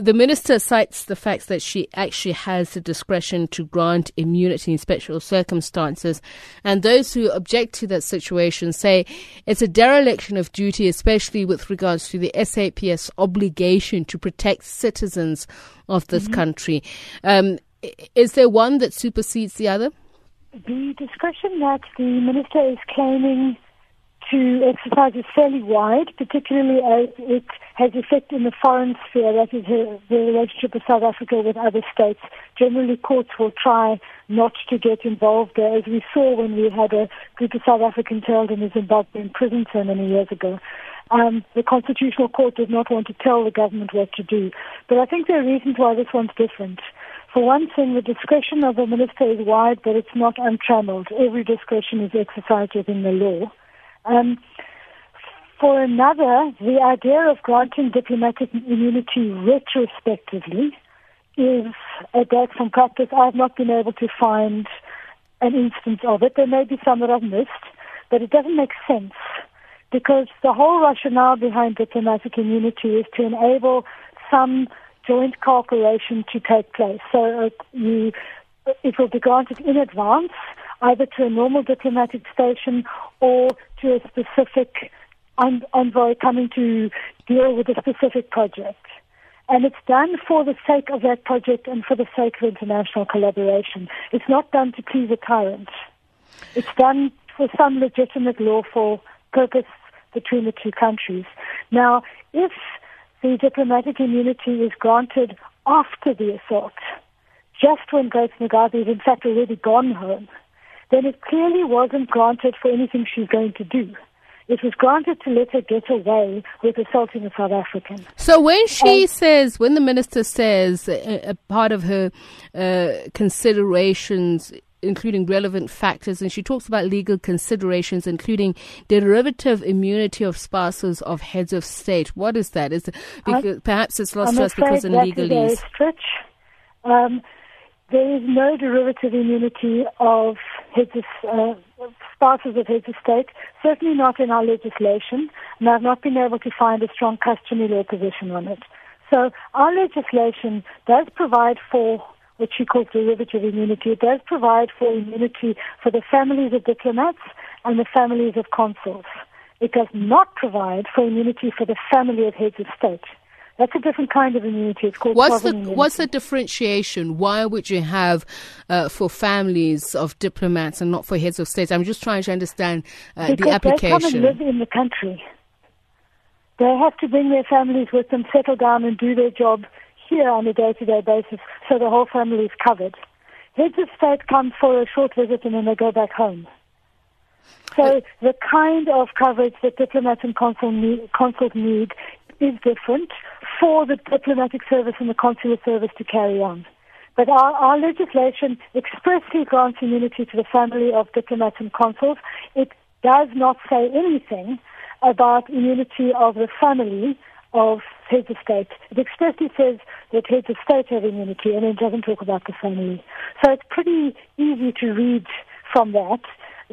the minister cites the fact that she actually has the discretion to grant immunity in special circumstances. And those who object to that situation say it's a dereliction of duty, especially with regards to the SAPS obligation to protect citizens of this mm-hmm. country. Um, is there one that supersedes the other? The discretion that the minister is claiming to exercise is fairly wide, particularly as it has effect in the foreign sphere, that is the relationship of South Africa with other states. Generally, courts will try not to get involved there, as we saw when we had a group of South Africans held in the Zimbabwe prison so many years ago. Um, the Constitutional Court did not want to tell the government what to do. But I think there are reasons why this one's different. For one thing, the discretion of the minister is wide, but it's not untrammeled. Every discretion is exercised within the law. Um, for another, the idea of granting diplomatic immunity retrospectively is a debt from practice. I have not been able to find an instance of it. There may be some that I've missed, but it doesn't make sense because the whole rationale behind diplomatic immunity is to enable some joint cooperation to take place. So uh, you, it will be granted in advance, either to a normal diplomatic station or to a specific envoy coming to deal with a specific project. And it's done for the sake of that project and for the sake of international collaboration. It's not done to please a tyrant. It's done for some legitimate lawful purpose between the two countries. Now, if the diplomatic immunity is granted after the assault, just when Grace Mugabe is in fact already gone home, then it clearly wasn't granted for anything she's going to do. It was granted to let her get away with assaulting a South African. So when she and, says, when the minister says a, a part of her uh, considerations including relevant factors, and she talks about legal considerations, including derivative immunity of spouses of heads of state. What is that? Is it because, perhaps it's lost to us because in legalese? stretch. Um, there is no derivative immunity of heads of, uh, spouses of heads of state, certainly not in our legislation, and I've not been able to find a strong customary law position on it. So our legislation does provide for what she calls derivative immunity. It does provide for immunity for the families of diplomats and the families of consuls. It does not provide for immunity for the family of heads of state. That's a different kind of immunity. It's called what's the immunity. what's the differentiation? Why would you have uh, for families of diplomats and not for heads of state? I'm just trying to understand uh, the application. They come and live in the country. They have to bring their families with them, settle down, and do their job here on a day-to-day basis, so the whole family is covered. Heads of state come for a short visit and then they go back home. So the kind of coverage that diplomats and consuls need, consuls need is different for the diplomatic service and the consular service to carry on. But our, our legislation expressly grants immunity to the family of diplomats and consuls. It does not say anything about immunity of the family of heads of state. It expressly says that heads of state have immunity and it doesn't talk about the family. So it's pretty easy to read from that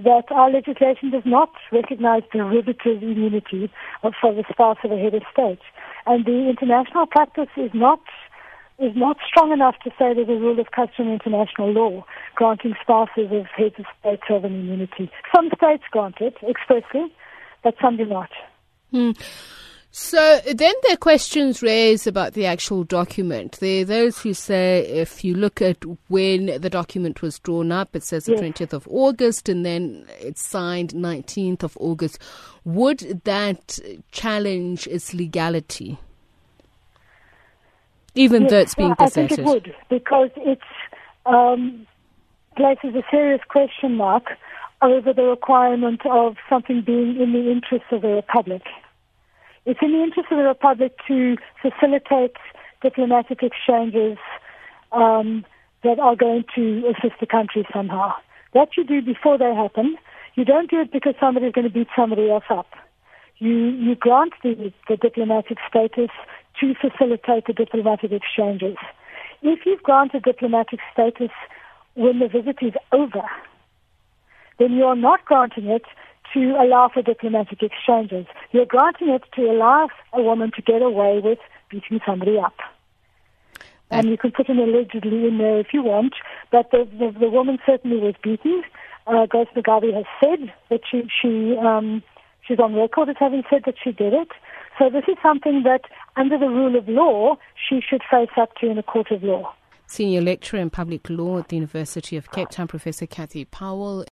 that our legislation does not recognize derivative immunity for the spouse of a head of state. And the international practice is not is not strong enough to say there's a rule of custom international law granting spouses of heads of state sovereign immunity. Some states grant it expressly, but some do not. Hmm. So then there are questions raised about the actual document. There are those who say if you look at when the document was drawn up, it says the yes. 20th of August and then it's signed 19th of August. Would that challenge its legality? Even yes, though it's being gazetted? I think it would because it um, places a serious question mark over the requirement of something being in the interests of the Republic. It's in the interest of the Republic to facilitate diplomatic exchanges um, that are going to assist the country somehow. That you do before they happen. You don't do it because somebody is going to beat somebody else up. You, you grant the, the diplomatic status to facilitate the diplomatic exchanges. If you've granted diplomatic status when the visit is over, then you are not granting it to allow for diplomatic exchanges. You're granting it to allow a woman to get away with beating somebody up. And you can put an allegedly in there if you want, but the, the, the woman certainly was beaten. Uh, Grace Mugabe has said that she, she um, she's on record as having said that she did it. So this is something that, under the rule of law, she should face up to in a court of law. Senior lecturer in public law at the University of Cape Town, Professor Kathy Powell.